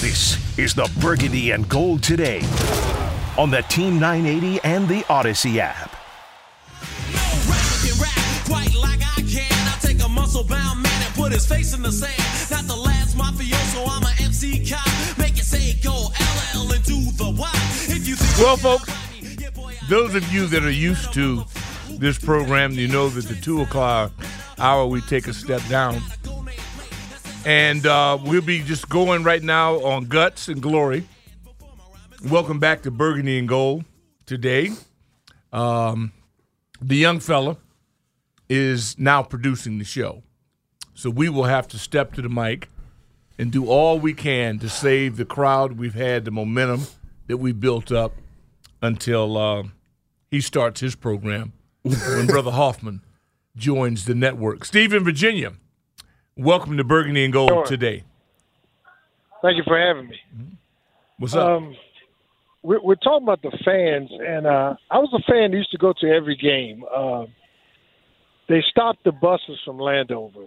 This is the Burgundy and Gold today on the Team 980 and the Odyssey app. quite like I can. I take a muscle bound man and put his face in the sand. Not the last mafioso, I'm MC cop. Make it say go LL and do the. If you think Well, folks, those of you that are used to this program, you know that the two o'clock hour we take a step down. And uh, we'll be just going right now on Guts and Glory. Welcome back to Burgundy and Gold today. Um, the young fella is now producing the show. So we will have to step to the mic and do all we can to save the crowd we've had, the momentum that we built up until uh, he starts his program when Brother Hoffman joins the network. Steve in Virginia, welcome to Burgundy and Gold Sure. today. Thank you for having me. What's up? Um, we're, we're talking about the fans, and uh, I was a fan that used to go to every game. Uh, they stopped the buses from Landover.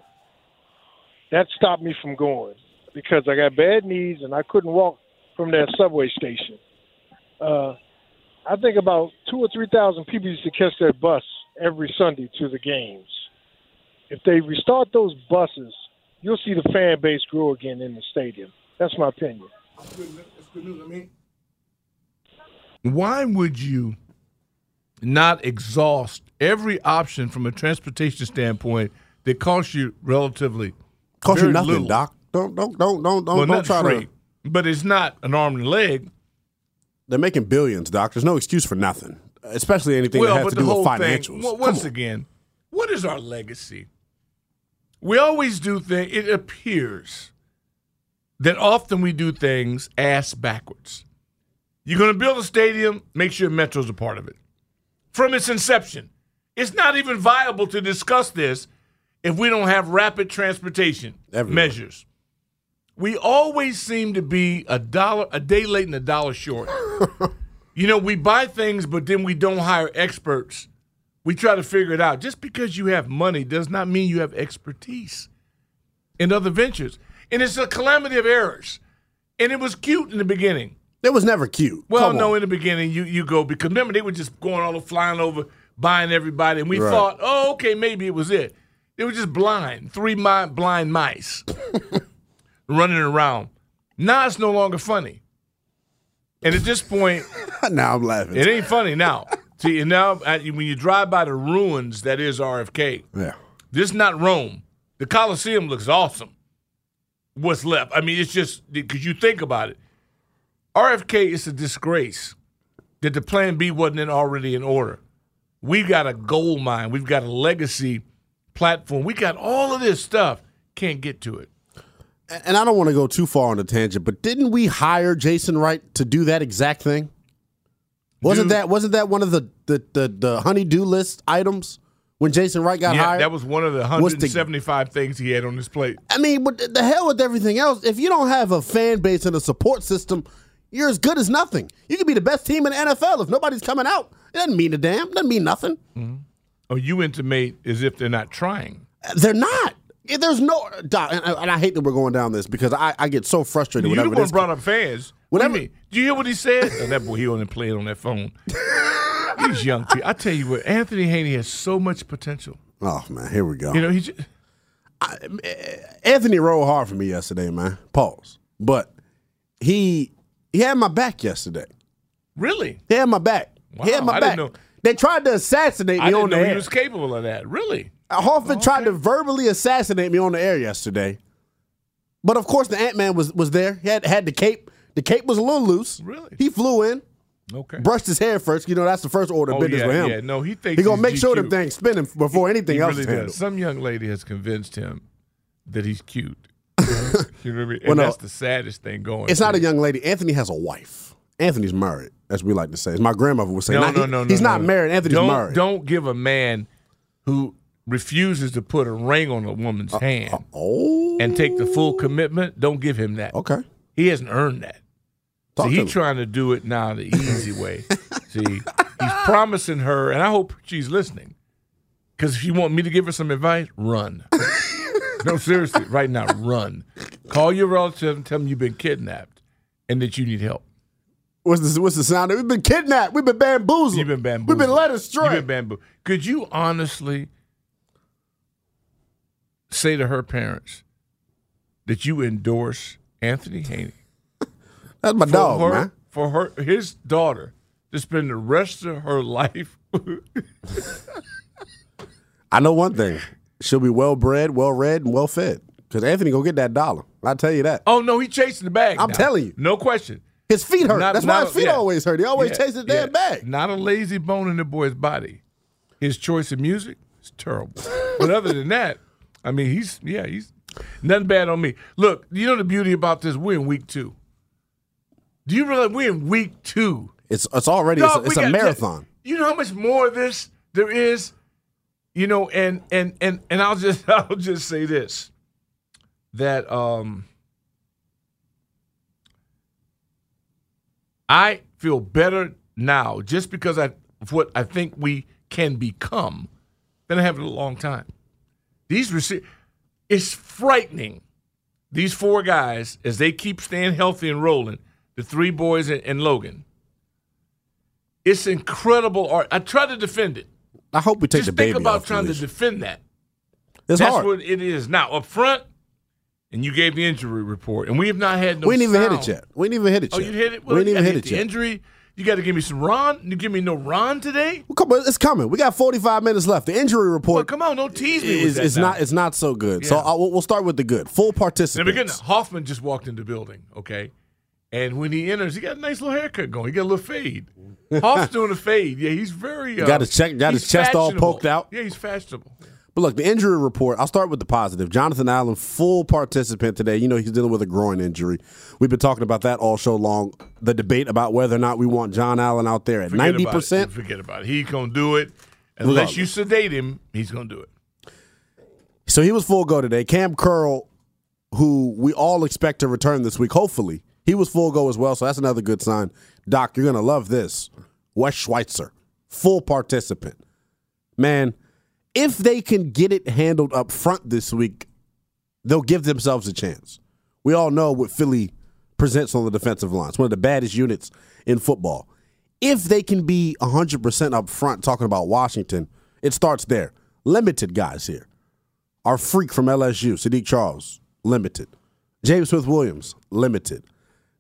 That stopped me from going because I got bad knees and I couldn't walk from that subway station. Uh, I think about two or three thousand people used to catch that bus every Sunday to the games. If they restart those buses, you'll see the fan base grow again in the stadium. That's my opinion. Why would you not exhaust every option from a transportation standpoint that costs you relatively Cost you nothing, little? Doc. Don't don't don't don't don't, well, don't try free, to. but it's not an arm and a leg. They're making billions, Doc. There's no excuse for nothing, especially anything well, that has to do with financials. thing. Well, Come once on. again, what is our legacy? We always do things. It appears that often we do things ass backwards. You're going to build a stadium. Make sure Metro's a part of it. From its inception, it's not even viable to discuss this if we don't have rapid transportation Everywhere. measures. We always seem to be a dollar a day late and a dollar short. you know, we buy things, but then we don't hire experts. We try to figure it out. Just because you have money does not mean you have expertise in other ventures. And it's a calamity of errors. And it was cute in the beginning. It was never cute. Well, Come no, on. in the beginning you you go because remember they were just going all over, flying over, buying everybody, and we Right. thought, oh, okay, maybe it was it. They were just blind, three mi- blind mice running around. Now it's no longer funny, and at this point, now I'm laughing. it ain't funny now. See, and now when you drive by the ruins that is RFK, yeah. this is not Rome. The Colosseum looks awesome. What's left? I mean, it's just because you think about it. RFK is a disgrace that the Plan B wasn't in already in order. We've got a gold mine. We've got a legacy platform. We got all of this stuff. Can't get to it. And I don't want to go too far on a tangent, but didn't we hire Jason Wright to do that exact thing? Wasn't that wasn't that one of the the, the the honeydew list items when Jason Wright got yeah, hired. that was one of the was the- 175 things he had on his plate. I mean, but the hell with everything else. If you don't have a fan base and a support system, you're as good as nothing. You could be the best team in the NFL if nobody's coming out. It doesn't mean a damn. It doesn't mean nothing. Mm-hmm. Oh, you intimate as if they're not trying. Uh, they're not. There's no. Doc, and, and I hate that we're going down this because I, I get so frustrated You the one brought up fans. Whenever- What do you mean? Do you hear what he said? oh, that boy, he only playing on that phone. These young people. I tell you what, Anthony Haney has so much potential. Oh man, here we go. You know, he just, eh, Anthony rolled hard for me yesterday, man. Pause. But he he had my back yesterday. really. He had my back. he had my I back. They tried to assassinate me I didn't on the know he was capable of that. Really? Hoffman oh, tried to verbally assassinate me on the air yesterday. But of course, the Ant Man was was there. He had had the cape. The cape was a little loose. Really? He flew in, Okay. brushed his hair first. You know that's the first order of Oh, business yeah, with him. yeah. No, he thinks he gonna make sure GQ. them things spinning before anything He else really is does. Some young lady has convinced him that he's cute. you know what I mean? And Well, no. that's the saddest thing going. On. It's not a young lady. Anthony has a wife. Anthony's married, as we like to say. As my grandmother would say. No, Not- no, he- no, no. He's not no. married. Anthony's don't, married. Don't give a man who refuses to put a ring on a woman's uh, hand uh, Oh. and take the full commitment. Don't give him that. Okay. He hasn't earned that. Talk See, he's trying to do it now the easy way. See, he's promising her, and I hope she's listening. Because if you want me to give her some advice, run. no, seriously, right now, run. Call your relative and tell them you've been kidnapped and that you need help. What's the what's the sound? We've been kidnapped. We've been bamboozled. You've been bamboozled. We've been led astray. You've been bamboo. Could you honestly say to her parents that you endorse Anthony Haney That's my for dog, her, man. for her his daughter to spend the rest of her life? I know one thing. She'll be well bred, well read, and well fed. Because Anthony gonna get that dollar. I tell you that. oh no, he chasing the bag. I'm now. telling you. no question. His feet hurt. Not- That's not why his feet yeah. always hurt. He always Yeah, chases the damn yeah. bag. Not a lazy bone in the boy's body. His choice of music is terrible. but other than that, I mean, he's yeah, he's nothing bad on me. Look, you know the beauty about this? We're in week two. Do you realize we're in week two? It's it's already Dog, it's a, it's a marathon. You know how much more of this there is? You know, and and and and I'll just I'll just say this. That um I feel better now just because I of what I think we can become than I have in a long time. These rece- it's frightening. These four guys, as they keep staying healthy and rolling, the three boys and, and Logan. It's incredible art. I try to defend it. I hope we take Just the baby Just think about trying to defend that. It's That's hard. what it is now. Up front, and you gave the injury report, and we have not had no. we didn't even hit it yet. We didn't even hit it oh, Yet. Oh, you hit it. we didn't even hit it the yet. Injury. You got to give me some Ron. You give me no Ron today. Well, come on, it's coming. We got 45 minutes left. The injury Well, report come on, don't tease me. is, with that is now. not it's not so good. So I, we'll we'll start with the good. Full Now, participants. Hoffman just walked in the building. Okay, and when he enters, he got a nice little haircut going. He got a little fade. Hoff's doing a fade. Yeah, he's very. Uh, Got his check- got his chest all poked out. Yeah, he's fashionable. But look, the injury report, I'll start with the positive. Jonathan Allen, full participant today. You know, he's dealing with a groin injury. We've been talking about that all show long. The debate about whether or not we want John Allen out there at Forget ninety about percent. it. Forget about it. He's gonna do it unless you sedate him. He's gonna do it. So he was full go today. Cam Curl, who we all expect to return this week, hopefully, he was full go as well. So that's another good sign. Doc, you're gonna love this. Wes Schweitzer, full participant. Man, if they can get it handled up front this week, they'll give themselves a chance. We all know what Philly presents on the defensive line. It's one of the baddest units in football. If they can be 100% up front talking about Washington, it starts there. Limited guys here. Our freak from LSU, Sadiq Charles, limited. James Smith Williams, limited.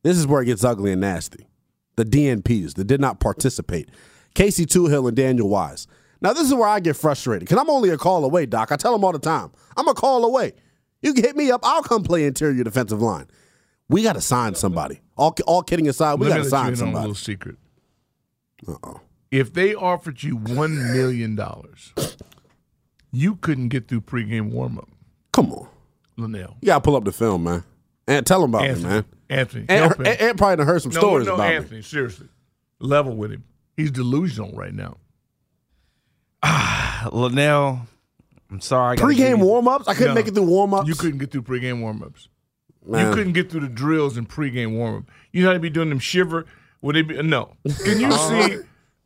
This is where it gets ugly and nasty. The DNPs that did not participate. Casey Toohill and Daniel Wise. Now, this is where I get frustrated because I'm only a call away, Doc. I tell them all the time. I'm a call away. You can hit me up. I'll come play interior defensive line. We got to sign somebody. All, all kidding aside, we got to let you sign in a somebody. little secret. Uh oh. If they offered you one million dollars, you couldn't get through pregame warmup. Come on. Linnell. You got to pull up the film, man. And tell them about Anthony. me, man. Anthony. And, him. and, and probably done heard some no, stories no, about me. Anthony, seriously. Level with him. He's delusional right now. Ah, Linnell, I'm sorry. I Pre-game warm-ups? I couldn't No. make it through warm-ups. You couldn't get through pregame warmups. Man. You couldn't get through the drills and pregame warmup. You know how they be doing them shiver? Would they be no? Can you see?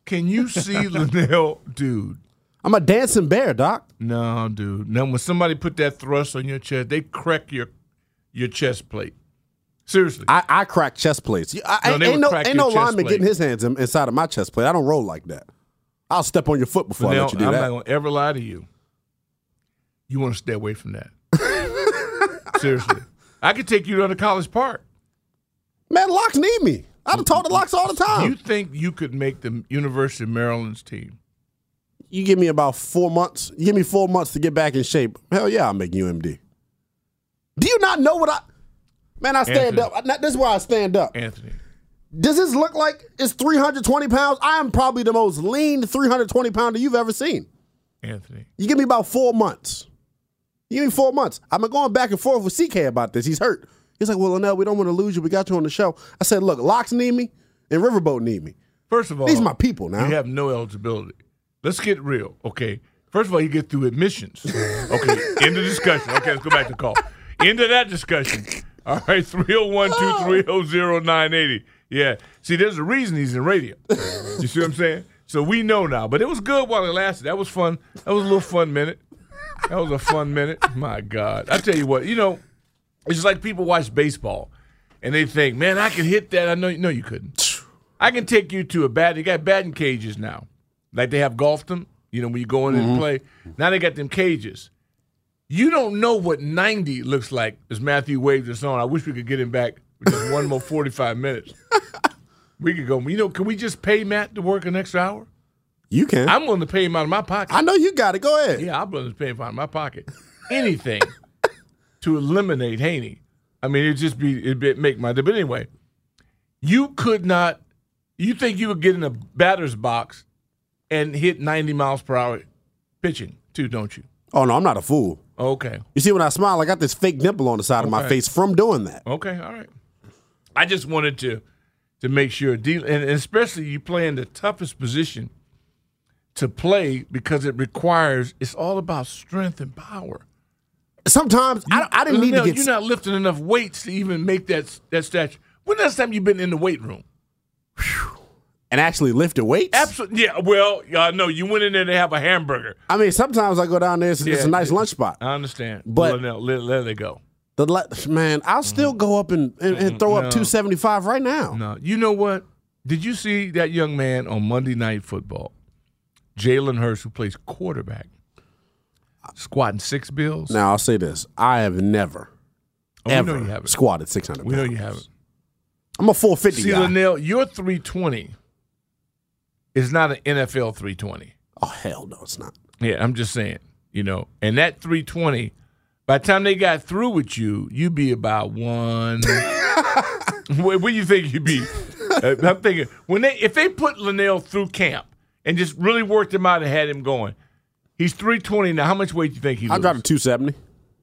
Can you see Linnell, dude? I'm a dancing bear, Doc. No, dude. Now when somebody put that thrust on your chest, they crack your your chest plate. Seriously. I, I crack chest plates. I, No, ain't, they ain't would no, crack ain't your no chest lineman plate. getting his hands in, inside of my chest plate. I don't roll like that. I'll step on your foot before I let you do that. I'm not gonna ever lie to you. You want to stay away from that. Seriously. I could take you to the college park. Man, locks need me. I done talk to locks all the time. You think you could make the University of Maryland's team? You give me about four months. You give me four months to get back in shape. Hell yeah, I'll make UMD. Do you not know what I? Man, I stand Anthony. up. This is why I stand up. Anthony. Does this look like it's 320 pounds? I am probably the most lean 320 pounder you've ever seen. Anthony. You give me about four months. You give me four months. I've been going back and forth with CK about this. He's hurt. He's like, well, Linnell, we don't want to lose you. We got you on the show. I said, look, Locks need me and Riverboat need me. First of all, These are my people now. You have no eligibility. Let's get real, okay? First of all, you get through admissions. Okay, end of discussion. Okay, let's go back to the call. End of that discussion. All right, 301 230 980. Yeah. See, there's a reason he's in radio. You see what I'm saying? So we know now. But it was good while it lasted. That was fun. That was a little fun minute. That was a fun minute. My God. I tell you what, you know, it's just like people watch baseball and they think, man, I can hit that. I know no, you couldn't. I can take you to a bat. They got batting cages now. Like they have golfed them, you know, when you go in and mm-hmm. play. Now they got them cages. You don't know what 90 looks like as Matthew waves us on. I wish we could get him back just one more 45 minutes. We could go, you know, can we just pay Matt to work an extra hour? You can. I'm willing to pay him out of my pocket. I know you got it. Go ahead. Yeah, I'm willing to pay him out of my pocket. Anything to eliminate Haney. I mean, it'd just be, it'd be, make my day. But anyway, you could not, you think you would get in a batter's box and hit 90 miles per hour pitching, too, don't you? Oh, no, I'm not a fool. Okay. You see, when I smile, I got this fake dimple on the side of my face from doing that. Okay, all right. I just wanted to to make sure, and especially you play in the toughest position to play because it requires. It's all about strength and power. Sometimes I, I didn't need to get. You're not lifting enough weights to even make that that statue. When last time you've been in the weight room? and actually lifted weights. Absolutely. Yeah. Well, uh, no. You went in there to have a hamburger. I mean, sometimes I go down there. It's, it's a nice lunch spot. I understand. But- Well, now, let, let it go. The le- man, I'll still mm. go up and, and, and throw up No. 275 right now. No. You know what? Did you see that young man on Monday Night Football, Jalen Hurts, who plays quarterback, squatting six bills? Now I'll say this: I have never, Oh, we know ever you haven't. squatted 600. We know pounds. you haven't. I'm a 450 See, guy. Linnell, your 320 is not an NFL 320. oh hell no, it's not. Yeah, I'm just saying, you know, and that 320, by the time they got through with you, you'd be about one. where, where you think you'd be? Uh, I'm thinking when they if they put Linnell through camp and just really worked him out and had him going, he's 320 now. How much weight do you think he? I dropped to 270.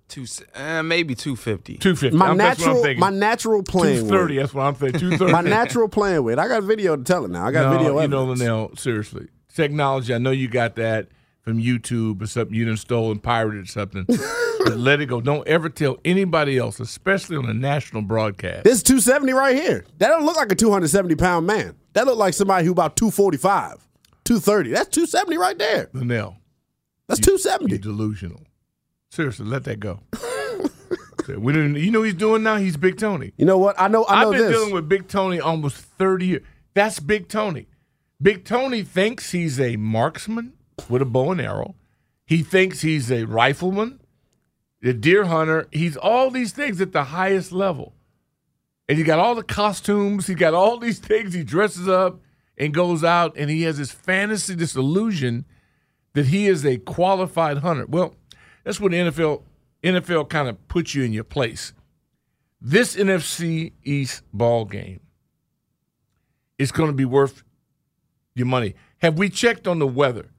Two, uh, maybe 250. 250. My I'm- that's what I'm natural, thinking. my natural playing 230. weight. That's what I'm thinking. 230. My natural playing weight. I got video to tell it now. I got no, video you know, evidence. Linnell, seriously. Technology, I know you got that from YouTube or something you done stole and pirated something. let it go. Don't ever tell anybody else, especially on a national broadcast. This is 270 right here. That don't look like a 270 pound man. That look like somebody who about 245, 230. That's 270 right there. Linnell, That's you 270. delusional. Seriously, let that go. we didn't, you know what he's doing now? He's Big Tony. You know what? I know. I know I've been this. dealing with Big Tony almost 30 years. That's Big Tony. Big Tony thinks he's a marksman with a bow and arrow. He thinks he's a rifleman, a deer hunter. He's all these things at the highest level. And he got all the costumes. He got all these things. He dresses up and goes out, and he has this fantasy, this illusion that he is a qualified hunter. Well, that's what the NFL NFL kind of puts you in your place. This NFC East ball game is going to be worth your money. Have we checked on the weather?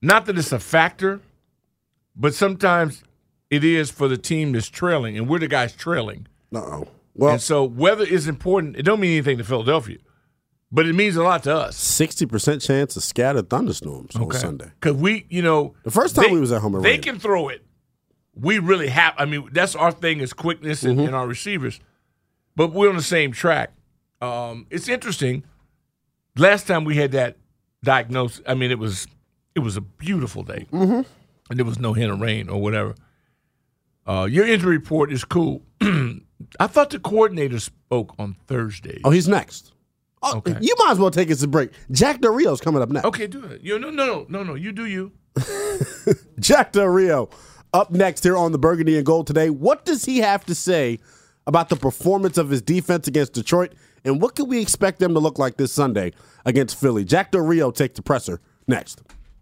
Not that it's a factor, but sometimes it is for the team that's trailing, and we're the guys trailing. Uh-oh. Well, and so weather is important. It don't mean anything to Philadelphia. but it means a lot to us. Sixty percent chance of scattered thunderstorms on Sunday. Because we, you know, The first time we was at home, they rained. can throw it. We really have. I mean, that's our thing is quickness and, Mm-hmm. and our receivers. But we're on the same track. Um, it's interesting. Last time we had that diagnosis, I mean, it was it was a beautiful day, mm-hmm. and there was no hint of rain or whatever. Uh, your injury report is cool. I thought the coordinator spoke on Thursday. Oh, he's next. Oh, Okay. You might as well take us a break. Jack Del Rio's coming up next. Okay, do it. You no no no no no. You do you. Jack Del Rio up next here on the Burgundy and Gold today. What does he have to say about the performance of his defense against Detroit, and what can we expect them to look like this Sunday against Philly? Jack Del Rio takes the presser next.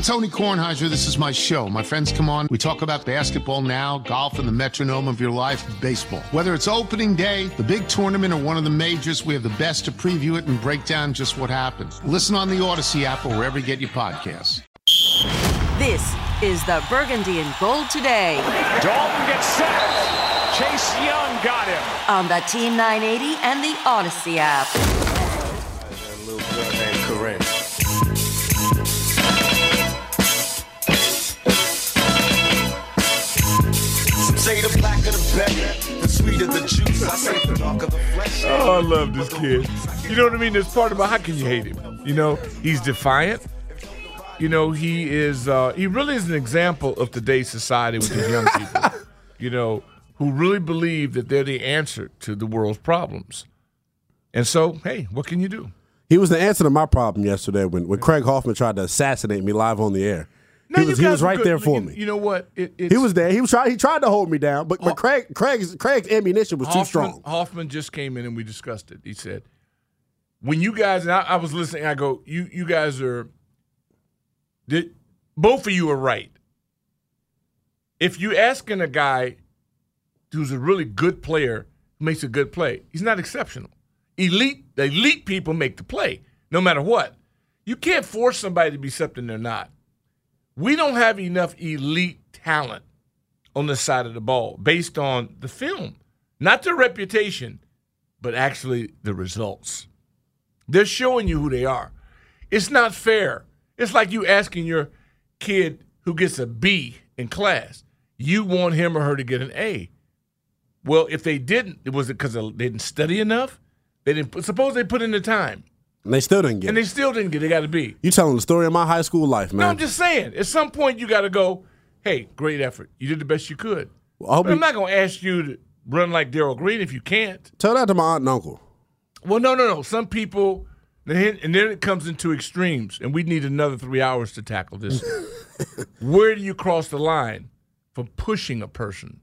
I'm Tony Kornheiser. This is my show. My friends come on. We talk about basketball now, golf, and the metronome of your life, baseball. Whether it's opening day, the big tournament, or one of the majors, we have the best to preview it and break down just what happened. Listen on the Odyssey app or wherever you get your podcasts. This is the Burgundy and Gold today Dalton gets set. Chase Young got him. on the Team 980 and the Odyssey app. Say the blacker the better, the sweeter the juice. I say the darker the flesh. Oh, I love this kid. You know what I mean? There's part about how can you hate him? You know, he's defiant. You know, he is. Uh, he really is an example of today's society with these young people. you know, who really believe that they're the answer to the world's problems. And so, hey, what can you do? He was the answer to my problem yesterday when, when Craig Hoffman tried to assassinate me live on the air. No, he was, he was right good. there for You- me. You know what? It, He was there. He was trying. He tried to hold me down, but, but Craig Craig's Craig's ammunition was too strong. Hoffman just came in and we discussed it. He said, "When you guys," and I, I was listening. I go, "You, you guys are, did, both of you are right. If you asking a guy who's a really good player who makes a good play, he's not exceptional. Elite, the elite people make the play, no matter what. You can't force somebody to be something they're not. We don't have enough elite talent on the side of the ball based on the film, not their reputation, but actually the results. They're showing you who they are. It's not fair. It's like you asking your kid who gets a B in class, you want him or her to get an A. Well, if they didn't, was it because they didn't study enough. They didn't. Suppose they put in the time, And they still didn't get and it. they still didn't get. They got to be. You telling the story of my high school life, man. No. I'm just saying. At some point, you got to go. Hey, great effort. You did the best you could. I hope But I'm not going to ask you to run like Darrell Green if you can't. Tell that to my aunt and uncle. Well, no, no, no. Some people, then- and then it comes into extremes, and we need another three hours to tackle this. Where do you cross the line for pushing a person?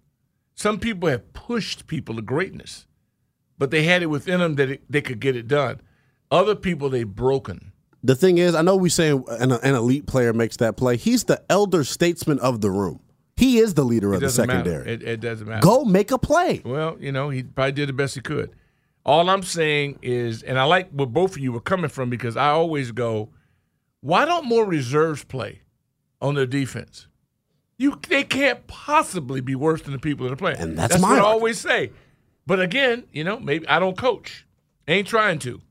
Some people have pushed people to greatness, but they had it within them that it, they could get it done. Other people, they've broken. The thing is, I know we say an, an elite player makes that play. He's the elder statesman of the room. He is the leader It of the secondary. It, it doesn't matter. Go make a play. Well, you know, he probably did the best he could. All I'm saying is, and I like where both of you were coming from because I always go, why don't more reserves play on their defense? You they can't possibly be worse than the people that are playing. And that's my what I always say. But again, you know, maybe I don't coach. Ain't trying to.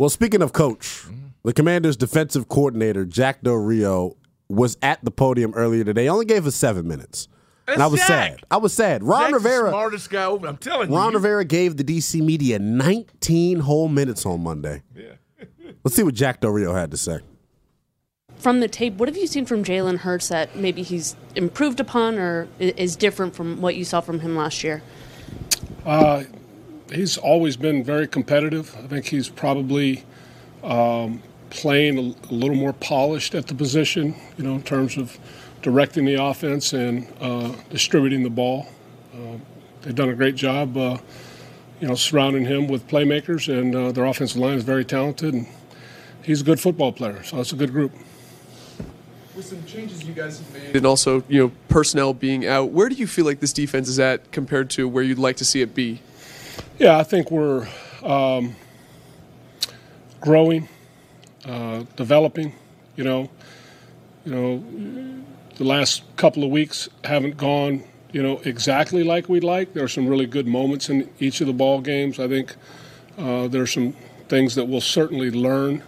Well, speaking of coach, the Commanders' defensive coordinator Jack Del Rio was at the podium earlier today. He only gave us seven minutes, and I was Jack. sad. I was sad. Ron Jack's the Rivera. smartest guy over. I'm telling Ron you. Ron Rivera gave the DC media 19 whole minutes on Monday. Yeah. Let's see what Jack Del Rio had to say. From the tape, what have you seen from Jalen Hurts that maybe he's improved upon or is different from what you saw from him last year? Uh, he's always been very competitive. I think he's probably um, playing a, a little more polished at the position, you know, in terms of directing the offense and uh, distributing the ball. Uh, they've done a great job, uh, you know, surrounding him with playmakers, and uh, their offensive line is very talented, and he's a good football player. So it's a good group. With some changes you guys have made, and also you know personnel being out, where do you feel like this defense is at compared to where you'd like to see it be? Yeah, I think we're um, growing, uh, developing. You know, you know, the last couple of weeks haven't gone, you know, exactly like we'd like. There are some really good moments in each of the ball games. I think uh, there are some things that we'll certainly learn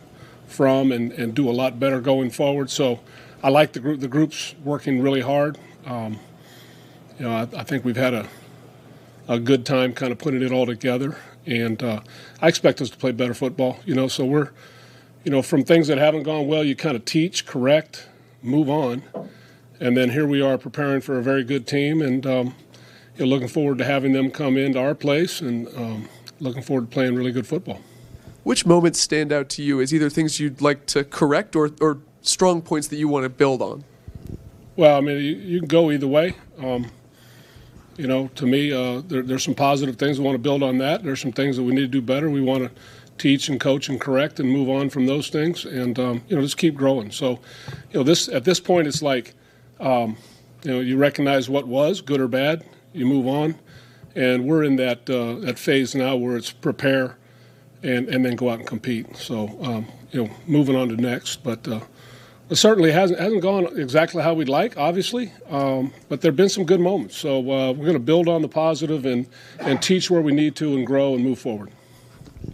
from and, and do a lot better going forward. So I like the group. The group's working really hard. Um, you know, I, I think we've had a a good time kind of putting it all together. And uh, I expect us to play better football, you know. So we're, you know, from things that haven't gone well, you kind of teach, correct, move on. And then here we are preparing for a very good team and um, you know, looking forward to having them come into our place and um, looking forward to playing really good football. Which moments stand out to you as either things you'd like to correct or, or strong points that you want to build on? Well, I mean, you, you can go either way. Um, you know, to me, uh, there, there's some positive things we want to build on that. There's some things that we need to do better. We want to teach and coach and correct and move on from those things, and um, you know, just keep growing. So, you know, this at this point, it's like, um, you know, you recognize what was good or bad, you move on, and we're in that uh, that phase now where it's prepare, and and then go out and compete. So, um, you know, moving on to next, but. Uh, it certainly hasn't hasn't gone exactly how we'd like, obviously, um, but there've been some good moments. So uh, we're going to build on the positive and and teach where we need to and grow and move forward.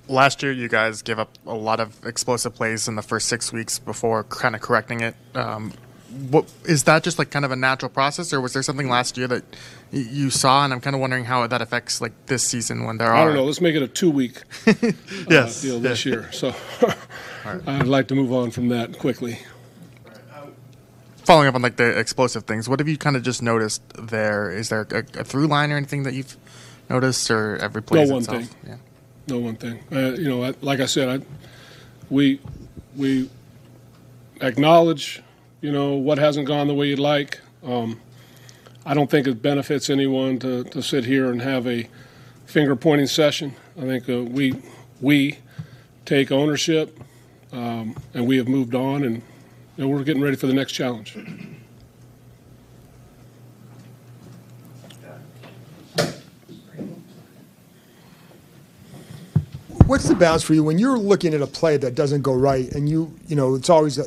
Last year, you guys gave up a lot of explosive plays in the first six weeks before kind of correcting it. Um, what is that just like kind of a natural process, or was there something last year that you saw? And I'm kind of wondering how that affects like this season when there are. I don't know. Let's make it a two week uh, deal this yeah. year. So I'd like to move on from that quickly. Following up on like the explosive things, what have you kind of just noticed there? Is there a, a through line or anything that you've noticed, or every play no one itself? thing. Yeah. No one thing. Uh, you know, I, like I said, I, we we acknowledge, you know, what hasn't gone the way you'd like. Um, I don't think it benefits anyone to, to sit here and have a finger pointing session. I think uh, we we take ownership, um, and we have moved on, and know, we're getting ready for the next challenge. What's the balance for you when you're looking at a play that doesn't go right, and you, you know, it's always uh,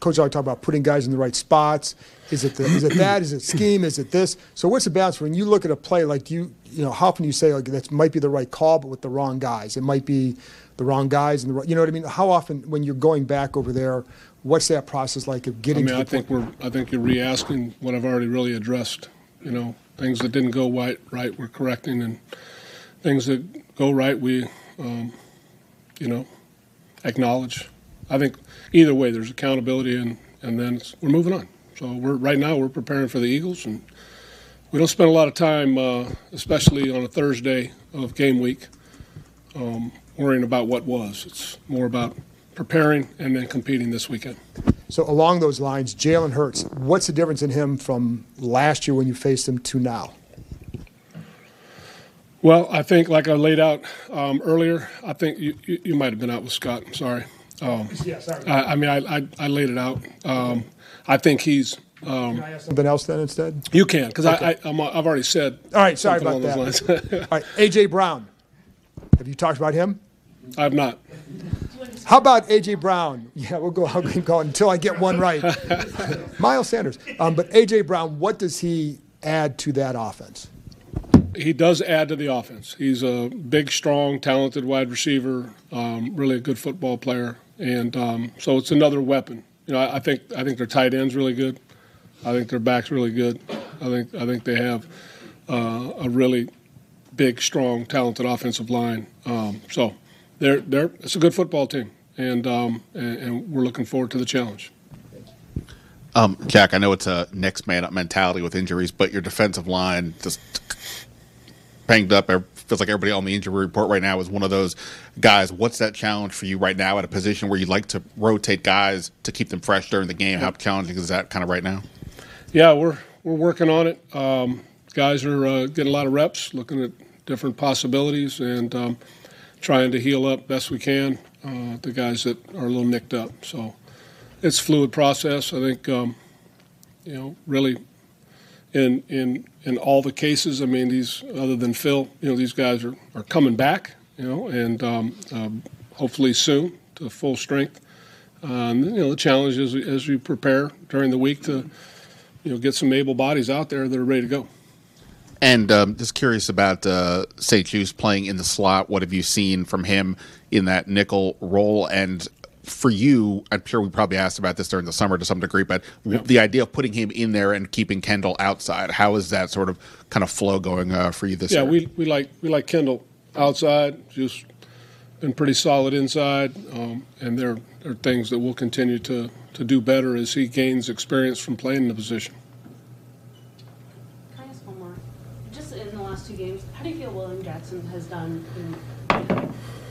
coach always talk about putting guys in the right spots. Is it the, is it that? Is it scheme? Is it this? So what's the balance when you look at a play like do you, you know, how often you say like that might be the right call, but with the wrong guys? It might be the wrong guys and the you know what I mean? How often when you're going back over there, what's that process like of getting? I mean, to I the think point? we're. I think you're re-asking what I've already really addressed. You know, things that didn't go right, right, we're correcting, and things that go right, we, um, you know, acknowledge. I think either way, there's accountability, and and then we're moving on. So we're right now we're preparing for the Eagles, and we don't spend a lot of time, uh, especially on a Thursday of game week, um, worrying about what was. It's more about preparing and then competing this weekend. So along those lines, Jalen Hurts, what's the difference in him from last year when you faced him to now? Well, I think, like I laid out um, earlier, I think you, you, you might have been out with Scott. I'm sorry. Um, Yeah, sorry. I, I mean, I, I, I laid it out. Um, I think he's. Um, Can I ask something else then instead? you can, because Okay. I, I, I've already said. All right, sorry about that. All right, AJ Brown. Have you talked about him? I've not. How about AJ Brown? Yeah, we'll go. I'll keep going until I get one right. Miles Sanders. Um, but AJ Brown, what does he add to that offense? he does add to the offense. He's a big, strong, talented wide receiver, um, really a good football player, and um, so it's another weapon. You know, I, I think I think their tight end's really good. I think their back's really good. I think I think they have uh, a really big, strong, talented offensive line. Um, so they're they're it's a good football team, and, um, and and we're looking forward to the challenge. Um, Jack, I know it's a next man up mentality with injuries, but your defensive line just banged up. It feels like everybody on the injury report right now is one of those guys. What's that challenge for you right now at a position where you'd like to rotate guys to keep them fresh during the game? How challenging is that kind of right now? Yeah, we're we're working on it. Um, guys are uh, getting a lot of reps, looking at different possibilities, and um, trying to heal up best we can uh, the guys that are a little nicked up. So it's a fluid process. I think um, you know really in in in all the cases. I mean, these other than Phil, you know, these guys are, are coming back. You know, and um, um, hopefully soon to full strength. Um, you know, the challenge is as we prepare during the week to you know get some able bodies out there that are ready to go. And um, just curious about uh, St-Juste playing in the slot. What have you seen from him in that nickel role? And for you, I'm sure we probably asked about this during the summer to some degree, but Yep. the idea of putting him in there and keeping Kendall outside, how is that sort of kind of flow going uh, for you this yeah, year? we, we like we like Kendall outside. Just been pretty solid inside, um, and there are things that we'll continue to to do better as he gains experience from playing the position. Can I ask one more? Just in the last two games, how do you feel William Jackson has done in,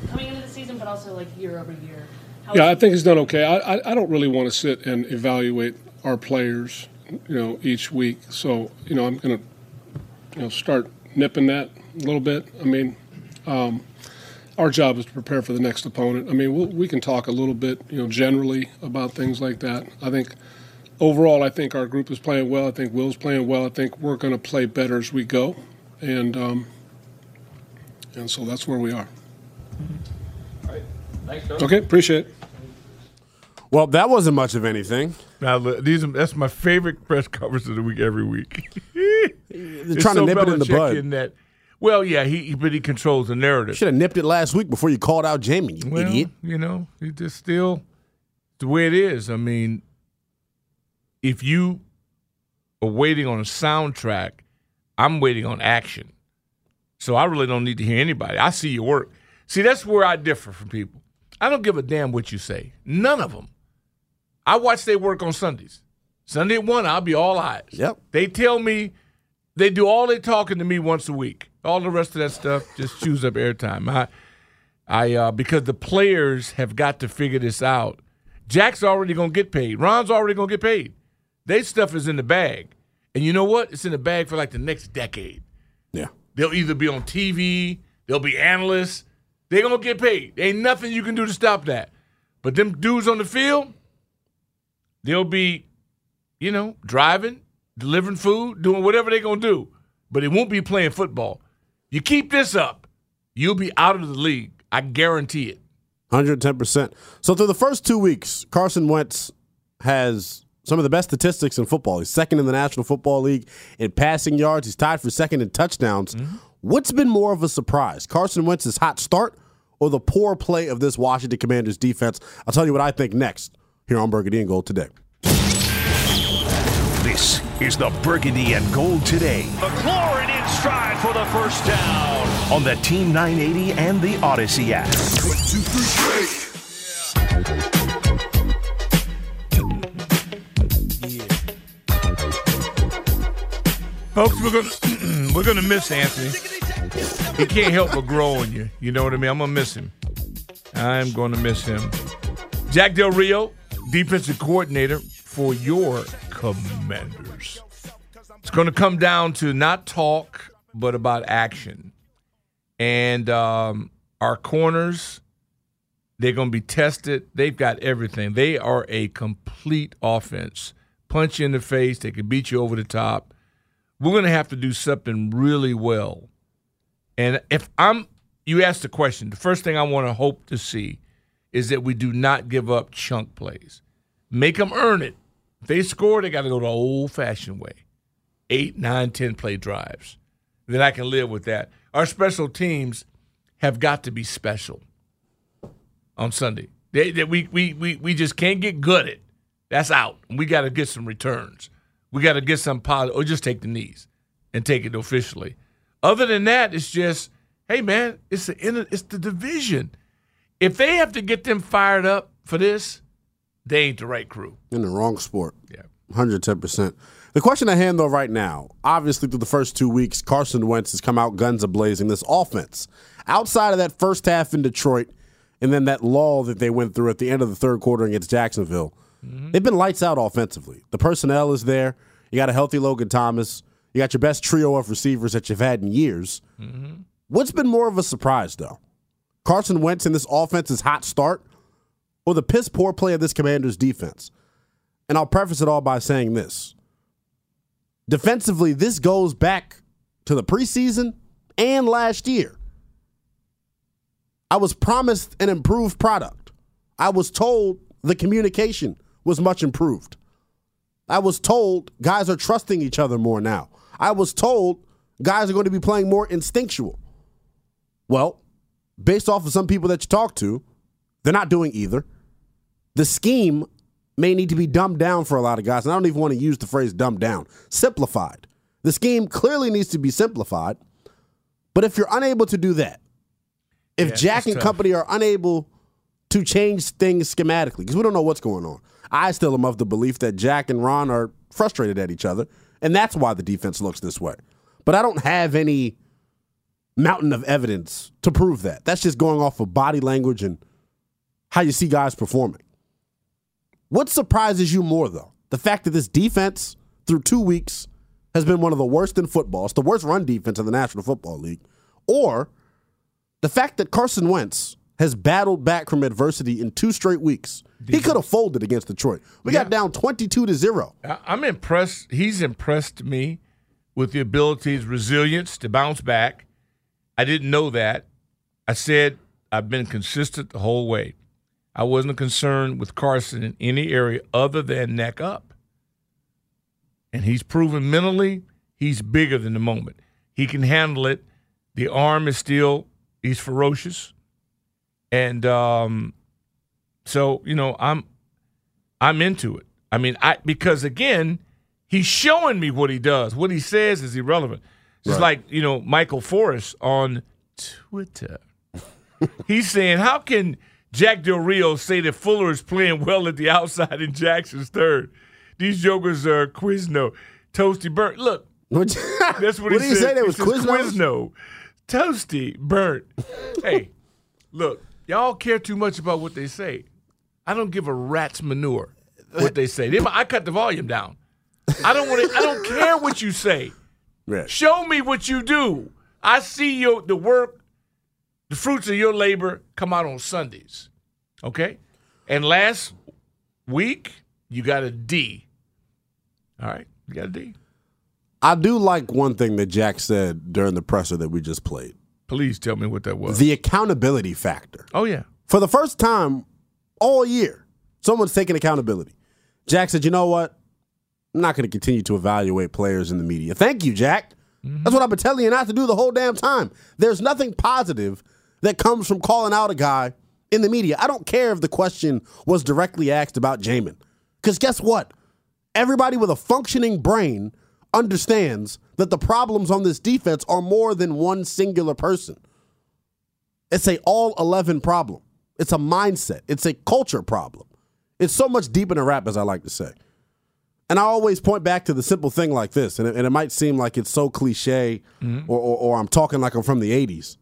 coming into the season, but also like year over year? How Yeah, I think he's done okay. I, I, I don't really want to sit and evaluate our players, you know, each week. So, you know, I'm going to, you know, start nipping that a little bit. I mean, um, our job is to prepare for the next opponent. I mean, we'll, we can talk a little bit, you know, generally about things like that. I think overall, I think our group is playing well. I think Will's playing well. I think we're going to play better as we go, and um, and so that's where we are. All right. Thanks, Doug. Okay, appreciate it. Well, that wasn't much of anything. Now, these that's my favorite press conference of the week every week. They're trying to nip it in the bud. In that, well, yeah, he but he controls the narrative. Should have nipped it last week before you called out Jamie, you Well, idiot. You know, it just still the way it is. I mean, if you are waiting on a soundtrack, I'm waiting on action. So I really don't need to hear anybody. I see your work. See, that's where I differ from people. I don't give a damn what you say. None of them. I watch their work on Sundays. Sunday at one, I'll be all eyes. Yep. They tell me they do all they talking to me once a week. All the rest of that stuff just chews up airtime. I, I uh, because the players have got to figure this out. Jack's already gonna get paid. Ron's already gonna get paid. They stuff is in the bag, and you know what? It's in the bag for like the next decade. They'll either be on TV, they'll be analysts. They're gonna get paid. Ain't nothing you can do to stop that. But them dudes on the field, they'll be, you know, driving, delivering food, doing whatever they're gonna do. But it won't be playing football. You keep this up, you'll be out of the league. I guarantee it. 110%. So through the first two weeks, Carson Wentz has some of the best statistics in football. He's second in the National Football League in passing yards. He's tied for second in touchdowns. Mm-hmm. What's been more of a surprise? Carson Wentz's hot start or the poor play of this Washington Commanders defense? I'll tell you what I think next here on Burgundy and Gold today. This is the Burgundy and Gold today McLaurin in stride for the first down. on the Team 980 and the Odyssey app. Folks, we're gonna we're gonna miss Anthony. He can't help but grow on you. You know what I mean? I'm gonna miss him. I'm gonna miss him. Jack Del Rio, defensive coordinator for your Commanders. It's gonna come down to not talk, but about action. And um, our corners, they're gonna be tested. They've got everything. They are a complete offense. Punch you in the face. They can beat you over the top we're going to have to do something really well. And if I'm, you asked the question, the first thing I want to hope to see is that we do not give up chunk plays. Make them earn it. If they score, they got to go the old fashioned way eight, nine, ten play drives. Then I can live with that. Our special teams have got to be special on Sunday. They, they, we, we, we, we just can't get good at That's out. We got to get some returns. We got to get some positive, or just take the knees and take it officially. Other than that, it's just, hey man, it's the it's the division. If they have to get them fired up for this, they ain't the right crew. In the wrong sport. Yeah. 110%. The question at hand, though, right now, obviously through the first two weeks, Carson Wentz has come out guns a blazing. This offense, outside of that first half in Detroit, and then that lull that they went through at the end of the third quarter against Jacksonville, Mm-hmm. they've been lights out offensively. The personnel is there. You got a healthy Logan Thomas. You got your best trio of receivers that you've had in years. Mm-hmm. What's been more of a surprise, though? Carson Wentz in this offense's hot start or the piss poor play of this commander's defense? And I'll preface it all by saying this. Defensively, this goes back to the preseason and last year. I was promised an improved product. I was told the communication was much improved. I was told guys are trusting each other more now. I was told guys are going to be playing more instinctual. Well, based off of some people that you talk to, they're not doing either. The scheme may need to be dumbed down for a lot of guys. And I don't even want to use the phrase dumbed down, simplified. The scheme clearly needs to be simplified. But if you're unable to do that, if Yeah, Jack and tough. company are unable to change things schematically, because we don't know what's going on, I still am of the belief that Jack and Ron are frustrated at each other, and that's why the defense looks this way. But I don't have any mountain of evidence to prove that. That's just going off of body language and how you see guys performing. What surprises you more, though? The fact that this defense, through two weeks, has been one of the worst in football. It's the worst run defense in the National Football League. Or the fact that Carson Wentz has battled back from adversity in two straight weeks. He could have folded against Detroit. We got down 22 to 0. I- I'm impressed. He's impressed me with the ability, his resilience to bounce back. I didn't know that. I said I've been consistent the whole way. I wasn't concerned with Carson in any area other than neck up. And he's proven mentally he's bigger than the moment. He can handle it. The arm is still, he's ferocious. And um, so, you know, I'm I'm into it. I mean, I because again, he's showing me what he does. What he says is irrelevant. It's Right. like you know Michael Forrest on Twitter. he's saying, "How can Jack Del Rio say that Fuller is playing well at the outside and Jackson's third? These jokers are Quizno, Toasty Burnt. Look, that's what, What he did he said. say? They He was says Quiznos? Quizno, Toasty Burnt. hey, look, y'all care too much about what they say. I don't give a rat's manure what they say. They- I cut the volume down. I don't want to. I don't care what you say. Show me what you do. I see your the work, the fruits of your labor come out on Sundays. Okay, and last week you got a D. All right, you got a D. I do like one thing that Jack said during the presser that we just played. Please tell me what that was. The accountability factor. Oh yeah. For the first time all year, someone's taking accountability. Jack said, "You know what? I'm not going to continue to evaluate players in the media." Thank you, Jack. Mm-hmm. That's what I've been telling you not to do the whole damn time. There's nothing positive that comes from calling out a guy in the media. I don't care if the question was directly asked about Jamin. Because guess what? Everybody with a functioning brain understands that the problems on this defense are more than one singular person. It's a all 11 problem. It's a mindset. It's a culture problem. It's so much deeper than rap, as I like to say. And I always point back to the simple thing like this, and it, and it might seem like it's so cliche mm-hmm. or, or, or I'm talking like I'm from the 80s.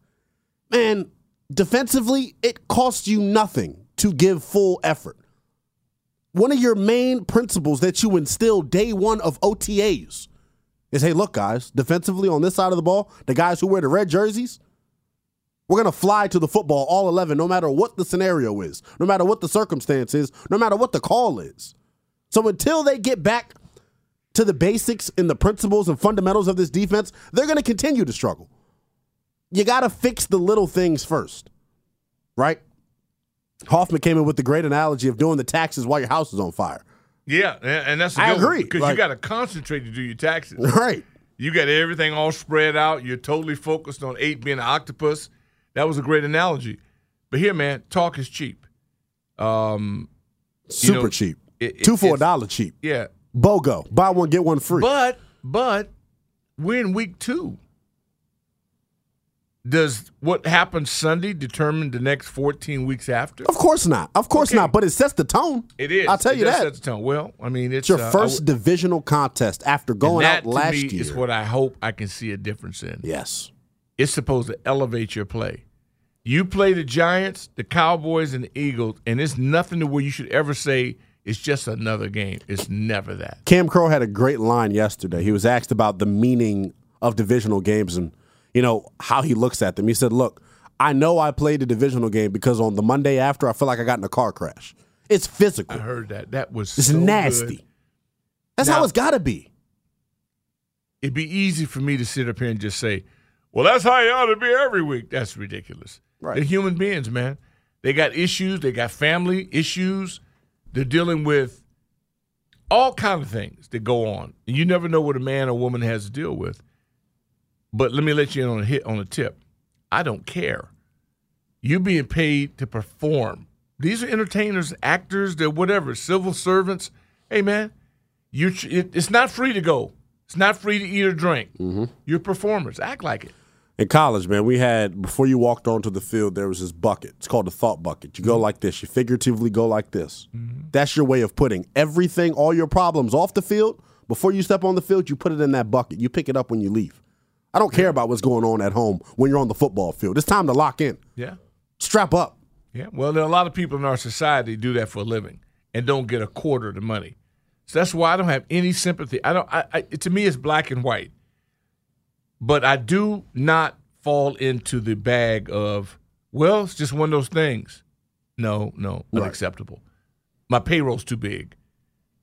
Man, defensively, it costs you nothing to give full effort. One of your main principles that you instill day one of OTAs is hey, look, guys, defensively on this side of the ball, the guys who wear the red jerseys, we're going to fly to the football all 11, no matter what the scenario is, no matter what the circumstance is, no matter what the call is. So until they get back to the basics and the principles and fundamentals of this defense, they're going to continue to struggle. You got to fix the little things first, right? Hoffman came in with the great analogy of doing the taxes while your house is on fire. Yeah, and that's a I agree. because Like- you got to concentrate to do your taxes. Right. You got everything all spread out. You're totally focused on eight being an octopus. That was a great analogy. But here, man, talk is cheap. Um, you Super know, cheap. it- it- Two for a dollar cheap. Yeah, BOGO. Buy one, get one free. but but we're in week two. Does what happens Sunday determine the next 14 weeks after? Of course not. Of course not. But it sets the tone. It is. I'll tell It you that. set the tone. Well, I mean, it's, It's your uh, first w- divisional contest after going out last me year. is what I hope I can see a difference in. Yes. It's supposed to elevate your play. You play the Giants, the Cowboys, and the Eagles, and it's nothing to where you should ever say it's just another game. It's never that. Cam Crow had a great line yesterday. He was asked about the meaning of divisional games, and you know, how he looks at them. He said, "Look, I know I played the divisional game because on the Monday after, I feel like I got in a car crash. It's physical. I heard that. That was It's so nasty. good. That's Now- how it's got to be." It'd be easy for me to sit up here and just say, "Well, that's how you ought to be every week." That's ridiculous. Right. They're human beings, man. They got issues. They got family issues. They're dealing with all kind of things that go on, and you never know what a man or woman has to deal with. But let me let you in on a hit on a tip. I don't care. You're being paid to perform. These are entertainers, actors, they're whatever, civil servants. Hey, man, you it, it's not free to go. It's not free to eat or drink. Mm-hmm. You're performers. Act like it. In college, man, we had before you walked onto the field, there was this bucket. It's called the thought bucket. You go mm-hmm. like this. You figuratively go like this. Mm-hmm. That's your way of putting everything, all your problems off the field. Before you step on the field, you put it in that bucket. You pick it up when you leave. I don't care about what's going on at home when you're on the football field. It's time to lock in. Yeah. Strap up. Yeah. Well, there are a lot of people in our society do that for a living and don't get a quarter of the money. So that's why I don't have any sympathy. I don't. I, I, to me, it's black and white. But I do not fall into the bag of well, it's just one of those things. No, no, Right. unacceptable. My payroll's too big.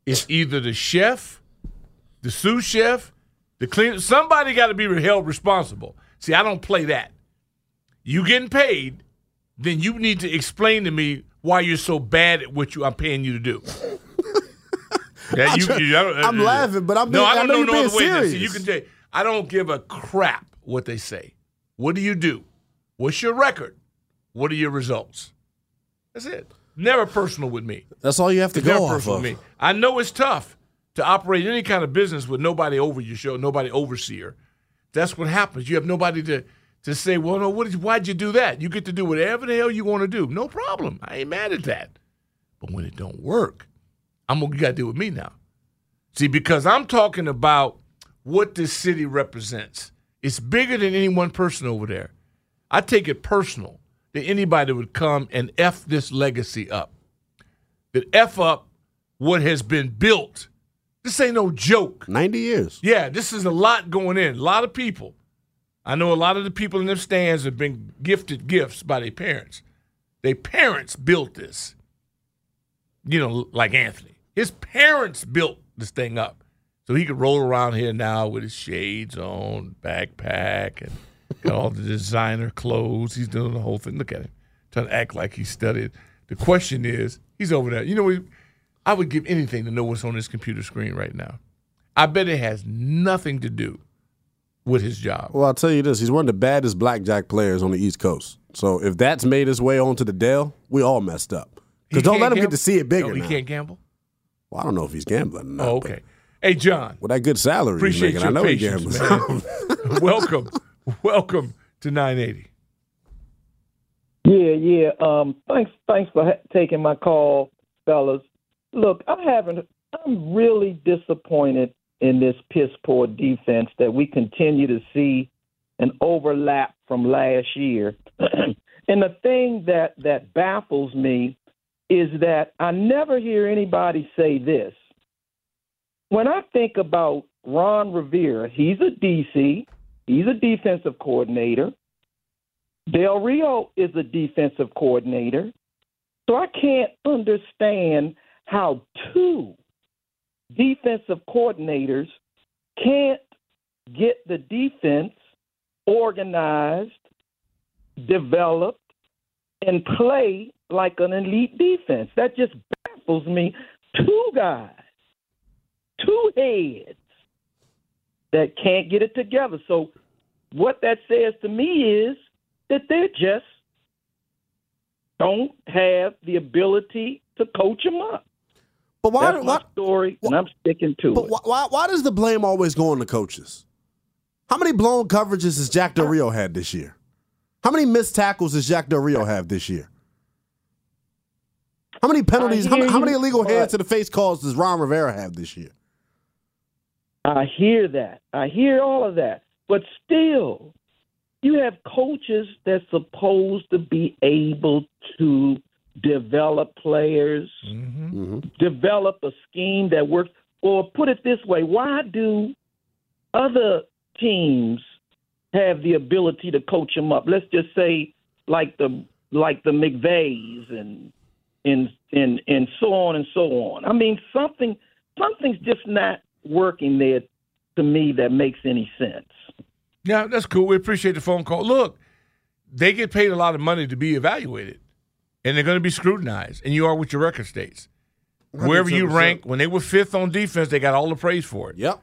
It's either the chef, the sous chef, the clean Somebody got to be held responsible. See, I don't play that. You getting paid, then you need to explain to me why you're so bad at what you I'm paying you to do. Yeah, I'm you- you- I don't- I'm uh, laughing, but I'm no, being- I I don't know know you're no being other way. Now, see, serious. you can say I don't give a crap what they say. What do you do? What's your record? What are your results? That's it. Never personal with me. That's all you have to It's go off personal of. with me. I know it's tough to operate any kind of business with nobody over your show, nobody overseer. That's what happens. You have nobody to to say, well, no, what did, why'd you do that? You get to do whatever the hell you want to do. No problem. I ain't mad at that. But when it don't work, I'm gonna you gotta deal with me now. See, because I'm talking about what this city represents. It's bigger than any one person over there. I take it personal that anybody would come and F this legacy up. That F up what has been built. This ain't no joke. 90 years. Yeah, this is a lot going in. A lot of people. I know a lot of the people in them stands have been gifted gifts by their parents. Their parents built this. You know, like Anthony. His parents built this thing up. So he could roll around here now with his shades on, backpack, and got all the designer clothes. He's doing the whole thing. Look at him, trying to act like he studied. The question is, he's over there. You know, I would give anything to know what's on his computer screen right now. I bet it has nothing to do with his job. Well, I'll tell you this: he's one of the baddest blackjack players on the East Coast. So if that's made its way onto the Dell, we all messed up. Because don't let him gamble? get to see it bigger No, he now. can't gamble. Well, I don't know if he's gambling. Or not, Oh, okay. Hey, John. With that good salary Appreciate he's your making, I know he patience, gambles. man. welcome, welcome to 980. Yeah, yeah. Um, thanks, thanks for ha- taking my call, fellas. Look, I'm having, I'm really disappointed in this piss poor defense that we continue to see an overlap from last year. and the thing that that baffles me is that I never hear anybody say this. When I think about Ron Rivera, he's a DC, he's a defensive coordinator. Del Rio is a defensive coordinator. So I can't understand how two defensive coordinators can't get the defense organized, developed, and play like an elite defense. That just baffles me. Two guys, two heads that can't get it together. So what that says to me is that they just don't have the ability to coach them up. But why? That's why my story, and I'm sticking to but it. why, why? Why does the blame always go on the coaches? How many blown coverages has Jack Del Rio had this year? How many missed tackles does Jack Del Rio have this year? How many penalties? How, how many you, illegal hands to the face calls does Ron Rivera have this year? I hear that. I hear all of that. But still, you have coaches that's supposed to be able to develop players, mm-hmm. Mm-hmm. develop a scheme that works. Or put it this way why do other teams have the ability to coach them up. Let's just say like the like the McVays and and and and so on and so on. I mean something something's just not working there to me that makes any sense. Yeah, that's cool. We appreciate the phone call. Look, they get paid a lot of money to be evaluated, and they're going to be scrutinized, and you are what your record states. Wherever you rank, when they were fifth on defense, they got all the praise for it. Yep.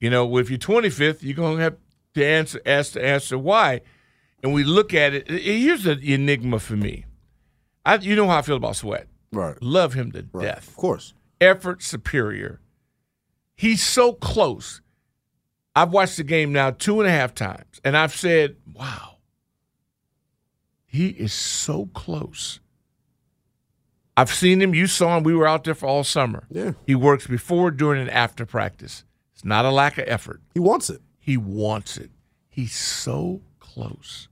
You know, if you're 25th, you're going to have to answer ask to answer why. And we look at it. Here's the enigma for me. I, you know how I feel about Sweat. Right. Love him to death. Of course. Effort superior. He's so close. I've watched the game now two and a half times, and I've said, wow, he is so close. I've seen him. You saw him. We were out there for all summer. Yeah. He works before, during, and after practice. It's not a lack of effort. He wants it. He wants it. He's so close,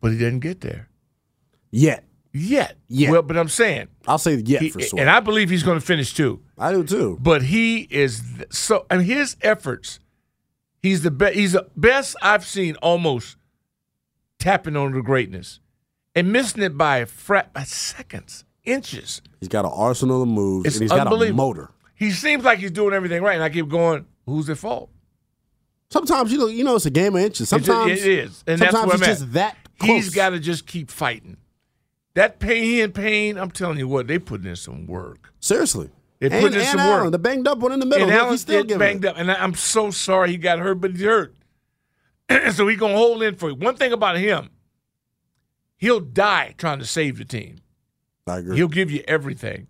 but he didn't get there Yet. yet. Yet. Well, but I'm saying I'll say yet he- for sure. and I believe he's going to finish too. I do too. But he is so, and his efforts, he's the best. He's the best I've seen. Almost tapping on the greatness and missing it by a frat by seconds, inches. He's got an arsenal of moves, It's and he's got a motor. He seems like he's doing everything right, and I keep going. Who's at fault? Sometimes you know, you know, it's a game of inches. Sometimes it is, and that's sometimes where it's I'm just that close. He's got to just keep fighting. That pain, pain. I'm telling you what, they putting in some work. Seriously. They and, putting in and some Allen, work. the banged up one in the middle. And Allen's he's still banged it. up, and I- I'm so sorry he got hurt, but he's hurt. so he's gonna hold in for it. One thing about him, he'll die trying to save the team. I agree. He'll give you everything,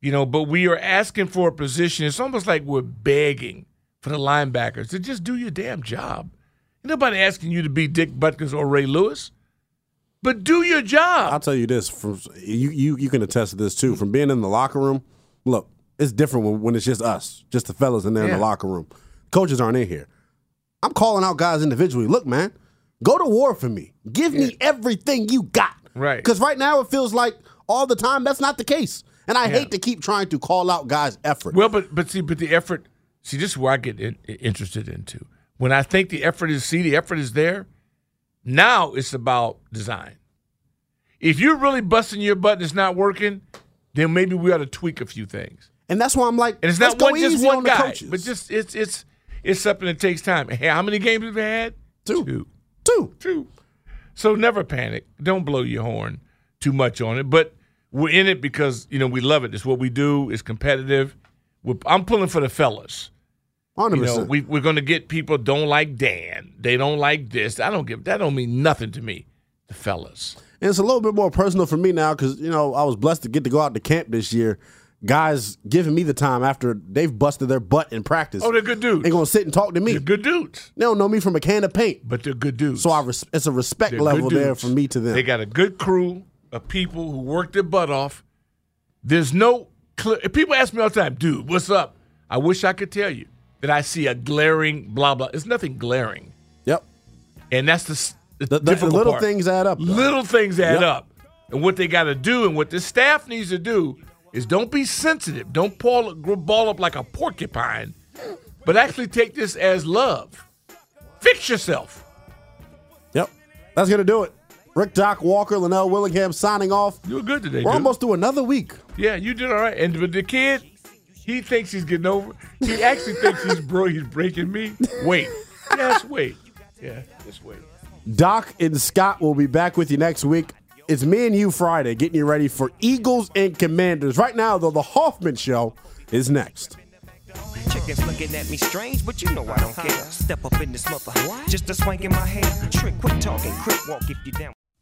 you know. But we are asking for a position. It's almost like we're begging for the linebackers to just do your damn job. Ain't nobody asking you to be Dick Butkus or Ray Lewis, but do your job. I'll tell you this: from you, you, you can attest to this too. From being in the locker room, look, it's different when, when it's just us, just the fellas in there in the locker room. Coaches aren't in here. I'm calling out guys individually. Look, man, go to war for me. Give me everything you got. Right. Because right now it feels like all the time that's not the case, and I Yeah. hate to keep trying to call out guys' effort. Well, but but see, but the effort. See, this is where I get in, interested into. When I think the effort is, see, the effort is there. Now it's about design. If you're really busting your butt and it's not working, then maybe we ought to tweak a few things. And that's why I'm like, And it's not one, just one on guy, but just it's it's it's something that takes time. Hey, how many games have we had? Two. Two. Two. Two. So never panic. Don't blow your horn too much on it. But we're in it because you know we love it. It's what we do. It's competitive. We're, I'm pulling for the fellas. Hundred You know, we, we're going to get people don't like Dan. They don't like this. I don't give. That don't mean nothing to me. The fellas. And it's a little bit more personal for me now because you know I was blessed to get to go out to camp this year. Guys giving me the time after they've busted their butt in practice. Oh, they're good dudes. They're gonna sit and talk to me. They're good dudes. They don't know me from a can of paint, but they're good dudes. So I res- it's a respect They're level there from me to them. They got a good crew of people who work their butt off. There's no clear. People ask me all the time, dude, what's up? I wish I could tell you that I see a glaring blah blah. It's nothing glaring. Yep. And that's the, the, The- the little part. things add up, though. Little things add Yep. up. And what they got to do and what the staff needs to do is don't be sensitive. Don't ball, ball up like a porcupine, but actually take this as love. Fix yourself. Yep. That's gonna do it. Rick Doc Walker, Linnell Willingham signing off. You were good today. We're dude. almost through another week. Yeah, you did all right. And but the kid, he thinks he's getting over. He actually thinks he's bro. He's breaking me. Wait, yes, wait. Yeah, just wait. Doc and Scott will be back with you next week. It's me and you Friday, getting you ready for Eagles and Commanders. Right now, though, the Hoffman Show is next. Chickens looking at me strange, but you know I don't care. Step up in this mother, just a swank in my hair. Trick, quit talking, quick walk if you down.